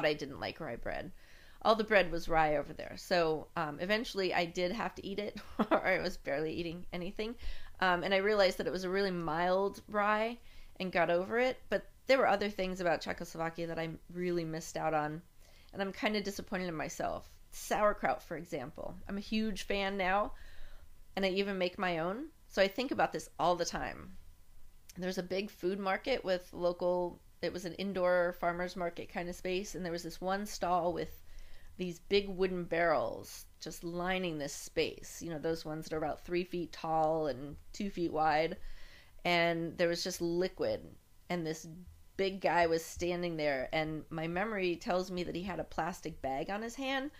I didn't like rye bread. All the bread was rye over there. So um, eventually I did have to eat it, or I was barely eating anything. Um, and I realized that it was a really mild rye and got over it. But there were other things about Czechoslovakia that I really missed out on. And I'm kind of disappointed in myself. Sauerkraut, for example. I'm a huge fan now, and I even make my own. So I think about this all the time. There's a big food market with local, it was an indoor farmer's market kind of space, and there was this one stall with these big wooden barrels just lining this space. You know, those ones that are about three feet tall and two feet wide. And there was just liquid. And this big guy was standing there. And my memory tells me that he had a plastic bag on his hand,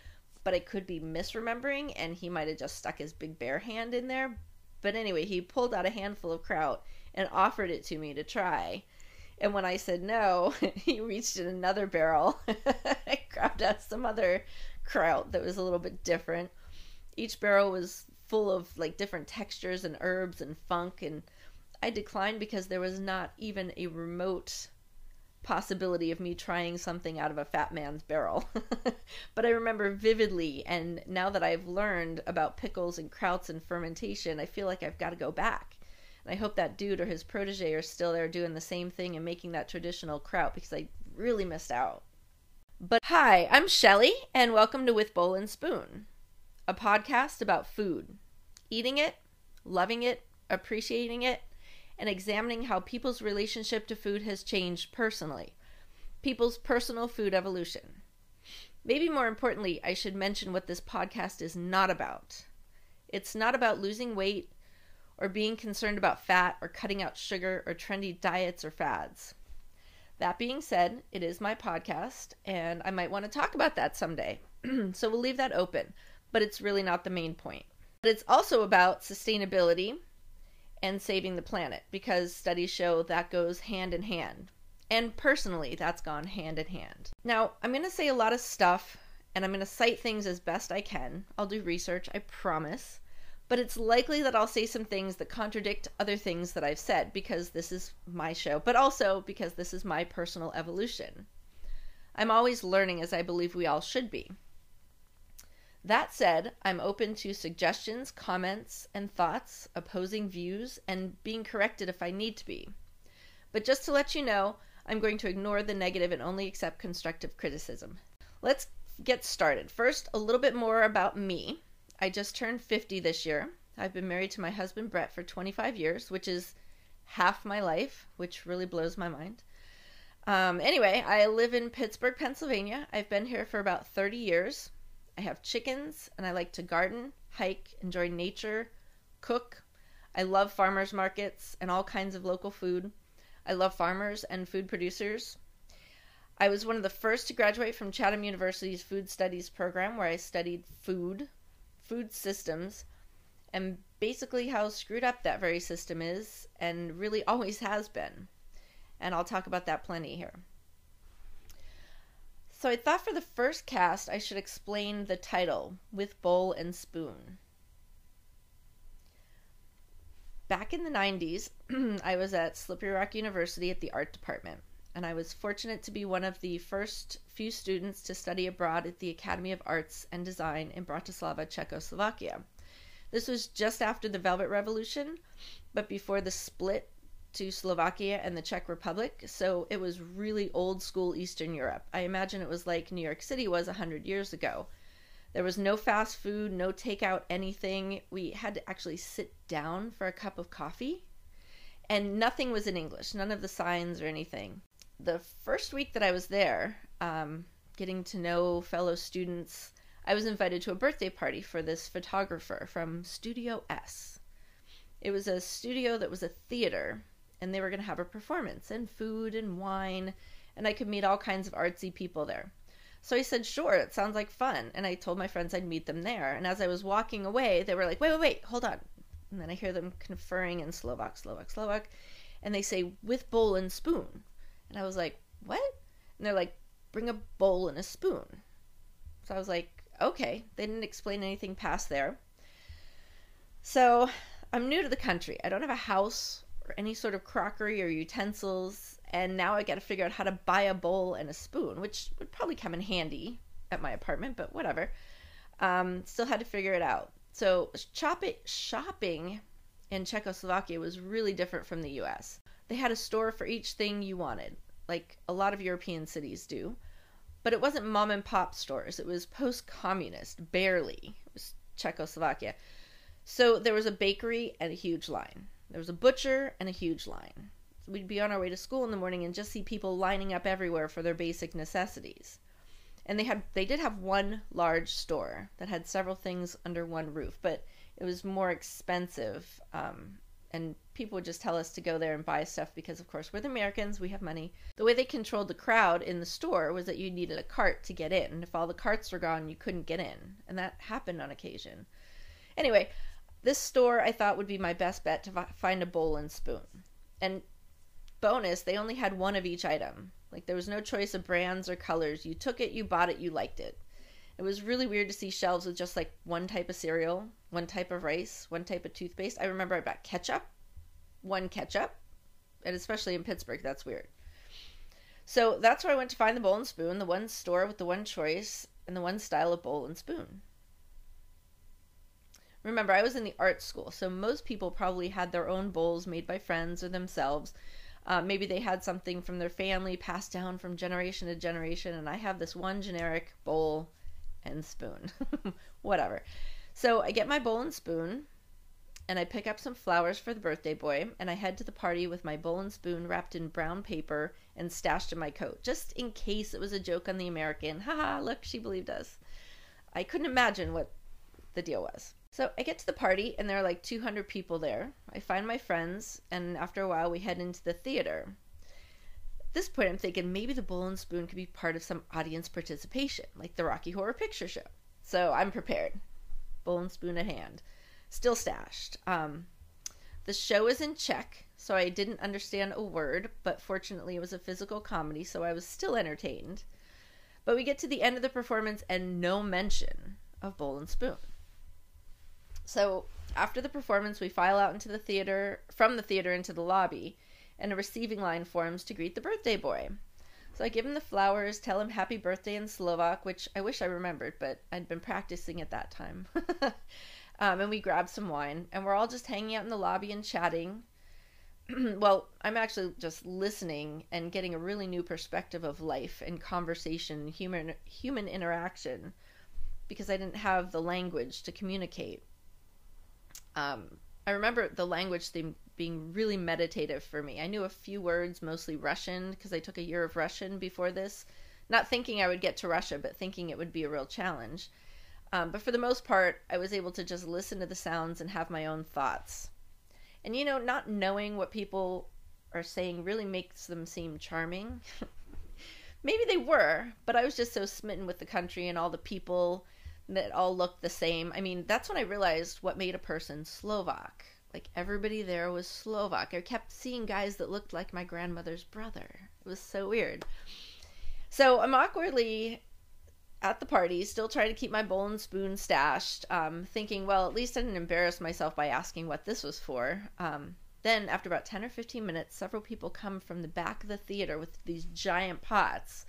but I could be misremembering. And he might have just stuck his big bare hand in there. But anyway, he pulled out a handful of kraut and offered it to me to try. And when I said no, he reached in another barrel, I grabbed out some other kraut that was a little bit different. Each barrel was full of like different textures and herbs and funk and I declined because there was not even a remote possibility of me trying something out of a fat man's barrel. but I remember vividly and now that I've learned about pickles and krauts and fermentation, I feel like I've got to go back. And I hope that dude or his protege are still there doing the same thing and making that traditional kraut because I really missed out. But hi, I'm Shelly, and welcome to With Bowl and Spoon, a podcast about food, eating it, loving it, appreciating it, and examining how people's relationship to food has changed personally, people's personal food evolution. Maybe more importantly, I should mention what this podcast is not about. It's not about losing weight or being concerned about fat or cutting out sugar or trendy diets or fads. That being said, it is my podcast, and I might want to talk about that someday. so we'll leave that open, but it's really not the main point. But it's also about sustainability and saving the planet because studies show that goes hand in hand. And personally, that's gone hand in hand. Now, I'm going to say a lot of stuff and I'm going to cite things as best I can. I'll do research, I promise but it's likely that I'll say some things that contradict other things that I've said because this is my show, but also because this is my personal evolution. I'm always learning as I believe we all should be. That said, I'm open to suggestions, comments, and thoughts, opposing views, and being corrected if I need to be. But just to let you know, I'm going to ignore the negative and only accept constructive criticism. Let's get started. First, a little bit more about me. I just turned 50 this year. I've been married to my husband Brett for 25 years, which is half my life, which really blows my mind. Um, anyway, I live in Pittsburgh, Pennsylvania. I've been here for about 30 years. I have chickens and I like to garden, hike, enjoy nature, cook. I love farmers markets and all kinds of local food. I love farmers and food producers. I was one of the first to graduate from Chatham University's Food Studies program where I studied food food systems and basically how screwed up that very system is and really always has been. And I'll talk about that plenty here. So I thought for the first cast I should explain the title with bowl and spoon. Back in the 90s, I was at Slippery Rock University at the art department, and I was fortunate to be one of the first few students to study abroad at the Academy of Arts and Design in Bratislava, Czechoslovakia. This was just after the Velvet Revolution, but before the split to Slovakia and the Czech Republic, so it was really old school Eastern Europe. I imagine it was like New York City was 100 years ago. There was no fast food, no takeout, anything. We had to actually sit down for a cup of coffee, and nothing was in English, none of the signs or anything. The first week that I was there, um, getting to know fellow students, I was invited to a birthday party for this photographer from Studio S. It was a studio that was a theater, and they were going to have a performance and food and wine, and I could meet all kinds of artsy people there. So I said, sure, it sounds like fun. And I told my friends I'd meet them there. And as I was walking away, they were like, wait, wait, wait, hold on. And then I hear them conferring in Slovak, Slovak, Slovak. And they say, with bowl and spoon. And I was like, what? And they're like, bring a bowl and a spoon. So I was like, okay. They didn't explain anything past there. So I'm new to the country. I don't have a house or any sort of crockery or utensils. and now I got to figure out how to buy a bowl and a spoon, which would probably come in handy at my apartment, but whatever. Um, still had to figure it out. So shopping shopping in Czechoslovakia was really different from the U.S. They had a store for each thing you wanted, like a lot of European cities do. But it wasn't mom and pop stores. It was post-communist, barely. It was Czechoslovakia. So there was a bakery and a huge line. There was a butcher and a huge line. So we'd be on our way to school in the morning and just see people lining up everywhere for their basic necessities. And they had they did have one large store that had several things under one roof, but it was more expensive. Um, and people would just tell us to go there and buy stuff because, of course, we're the Americans, we have money. The way they controlled the crowd in the store was that you needed a cart to get in. And if all the carts were gone, you couldn't get in. And that happened on occasion. Anyway, this store I thought would be my best bet to find a bowl and spoon. And bonus, they only had one of each item. Like there was no choice of brands or colors. You took it, you bought it, you liked it. It was really weird to see shelves with just like one type of cereal, one type of rice, one type of toothpaste. I remember I bought ketchup, one ketchup, and especially in Pittsburgh, that's weird. So that's where I went to find the bowl and spoon, the one store with the one choice and the one style of bowl and spoon. Remember, I was in the art school, so most people probably had their own bowls made by friends or themselves. Uh, maybe they had something from their family passed down from generation to generation, and I have this one generic bowl and spoon. Whatever. So I get my bowl and spoon, and I pick up some flowers for the birthday boy, and I head to the party with my bowl and spoon wrapped in brown paper and stashed in my coat, just in case it was a joke on the American. Haha, look, she believed us. I couldn't imagine what the deal was. So I get to the party and there are like 200 people there. I find my friends and after a while we head into the theater. This point I'm thinking maybe the bowl and spoon could be part of some audience participation, like the Rocky Horror Picture Show. So I'm prepared. Bowl and spoon at hand. Still stashed. Um, the show is in Czech, so I didn't understand a word, but fortunately it was a physical comedy, so I was still entertained. But we get to the end of the performance and no mention of bowl and spoon. So after the performance, we file out into the theater, from the theater into the lobby, and a receiving line forms to greet the birthday boy. So I give him the flowers, tell him happy birthday in Slovak, which I wish I remembered, but I'd been practicing at that time. um, and we grab some wine, and we're all just hanging out in the lobby and chatting. well, I'm actually just listening and getting a really new perspective of life and conversation, human human interaction, because I didn't have the language to communicate um, I remember the language being really meditative for me. I knew a few words, mostly Russian, because I took a year of Russian before this. Not thinking I would get to Russia, but thinking it would be a real challenge. Um, but for the most part, I was able to just listen to the sounds and have my own thoughts. And you know, not knowing what people are saying really makes them seem charming. Maybe they were, but I was just so smitten with the country and all the people that all looked the same. I mean, that's when I realized what made a person Slovak. Like everybody there was Slovak. I kept seeing guys that looked like my grandmother's brother. It was so weird. So I'm awkwardly at the party, still trying to keep my bowl and spoon stashed, um, thinking, well, at least I didn't embarrass myself by asking what this was for. Um, then, after about 10 or 15 minutes, several people come from the back of the theater with these giant pots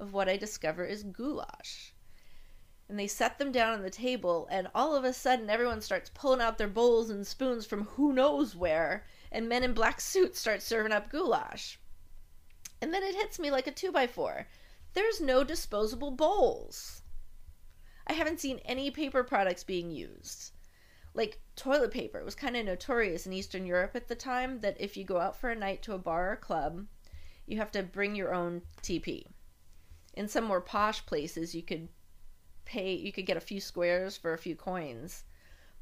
of what I discover is goulash and they set them down on the table and all of a sudden everyone starts pulling out their bowls and spoons from who knows where and men in black suits start serving up goulash. And then it hits me like a 2 by 4 there's no disposable bowls. I haven't seen any paper products being used. Like toilet paper It was kind of notorious in eastern europe at the time that if you go out for a night to a bar or club you have to bring your own tp in some more posh places you could pay you could get a few squares for a few coins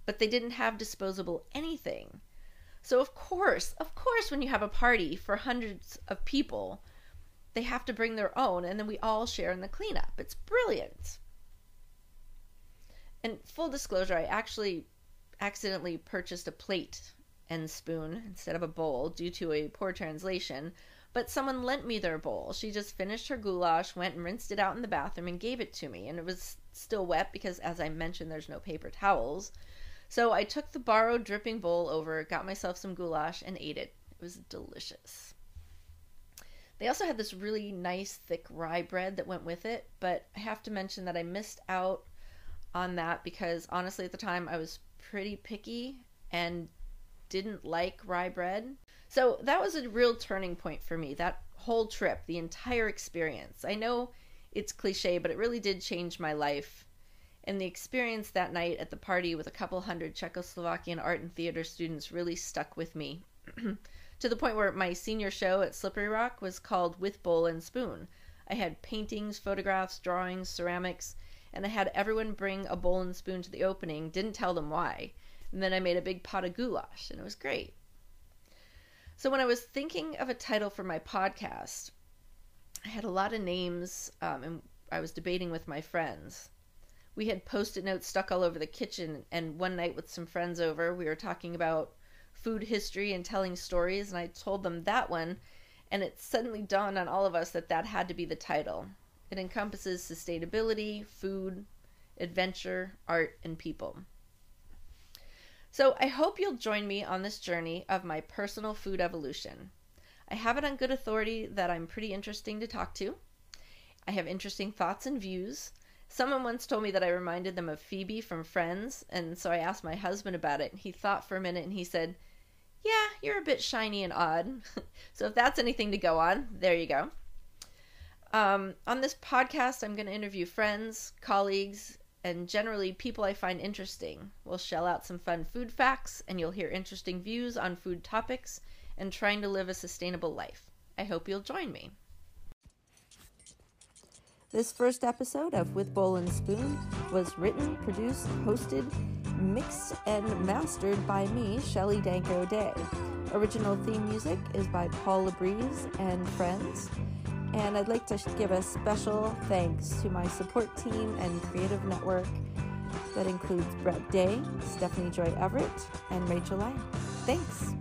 but they didn't have disposable anything so of course of course when you have a party for hundreds of people they have to bring their own and then we all share in the cleanup it's brilliant and full disclosure i actually accidentally purchased a plate and spoon instead of a bowl due to a poor translation but someone lent me their bowl. She just finished her goulash, went and rinsed it out in the bathroom, and gave it to me. And it was still wet because, as I mentioned, there's no paper towels. So I took the borrowed dripping bowl over, got myself some goulash, and ate it. It was delicious. They also had this really nice thick rye bread that went with it, but I have to mention that I missed out on that because honestly at the time I was pretty picky and didn't like rye bread. So that was a real turning point for me. That whole trip, the entire experience. I know it's cliche, but it really did change my life. And the experience that night at the party with a couple hundred Czechoslovakian art and theater students really stuck with me. to the point where my senior show at Slippery Rock was called With Bowl and Spoon. I had paintings, photographs, drawings, ceramics, and I had everyone bring a bowl and spoon to the opening, didn't tell them why. And then I made a big pot of goulash, and it was great. So when I was thinking of a title for my podcast, I had a lot of names, um, and I was debating with my friends. We had post it notes stuck all over the kitchen, and one night with some friends over, we were talking about food history and telling stories, and I told them that one, and it suddenly dawned on all of us that that had to be the title. It encompasses sustainability, food, adventure, art, and people. So I hope you'll join me on this journey of my personal food evolution. I have it on good authority that I'm pretty interesting to talk to. I have interesting thoughts and views. Someone once told me that I reminded them of Phoebe from Friends, and so I asked my husband about it. He thought for a minute and he said, Yeah, you're a bit shiny and odd. so if that's anything to go on, there you go. Um, on this podcast, I'm going to interview friends, colleagues, and generally people I find interesting. We'll shell out some fun food facts, and you'll hear interesting views on food topics and trying to live a sustainable life. I hope you'll join me. This first episode of With Bowl and Spoon was written, produced, hosted, mixed, and mastered by me, Shelly Danko Day. Original theme music is by Paul Labrise and friends. And I'd like to give a special thanks to my support team and creative network that includes Brett Day, Stephanie Joy Everett, and Rachel Lang. Thanks.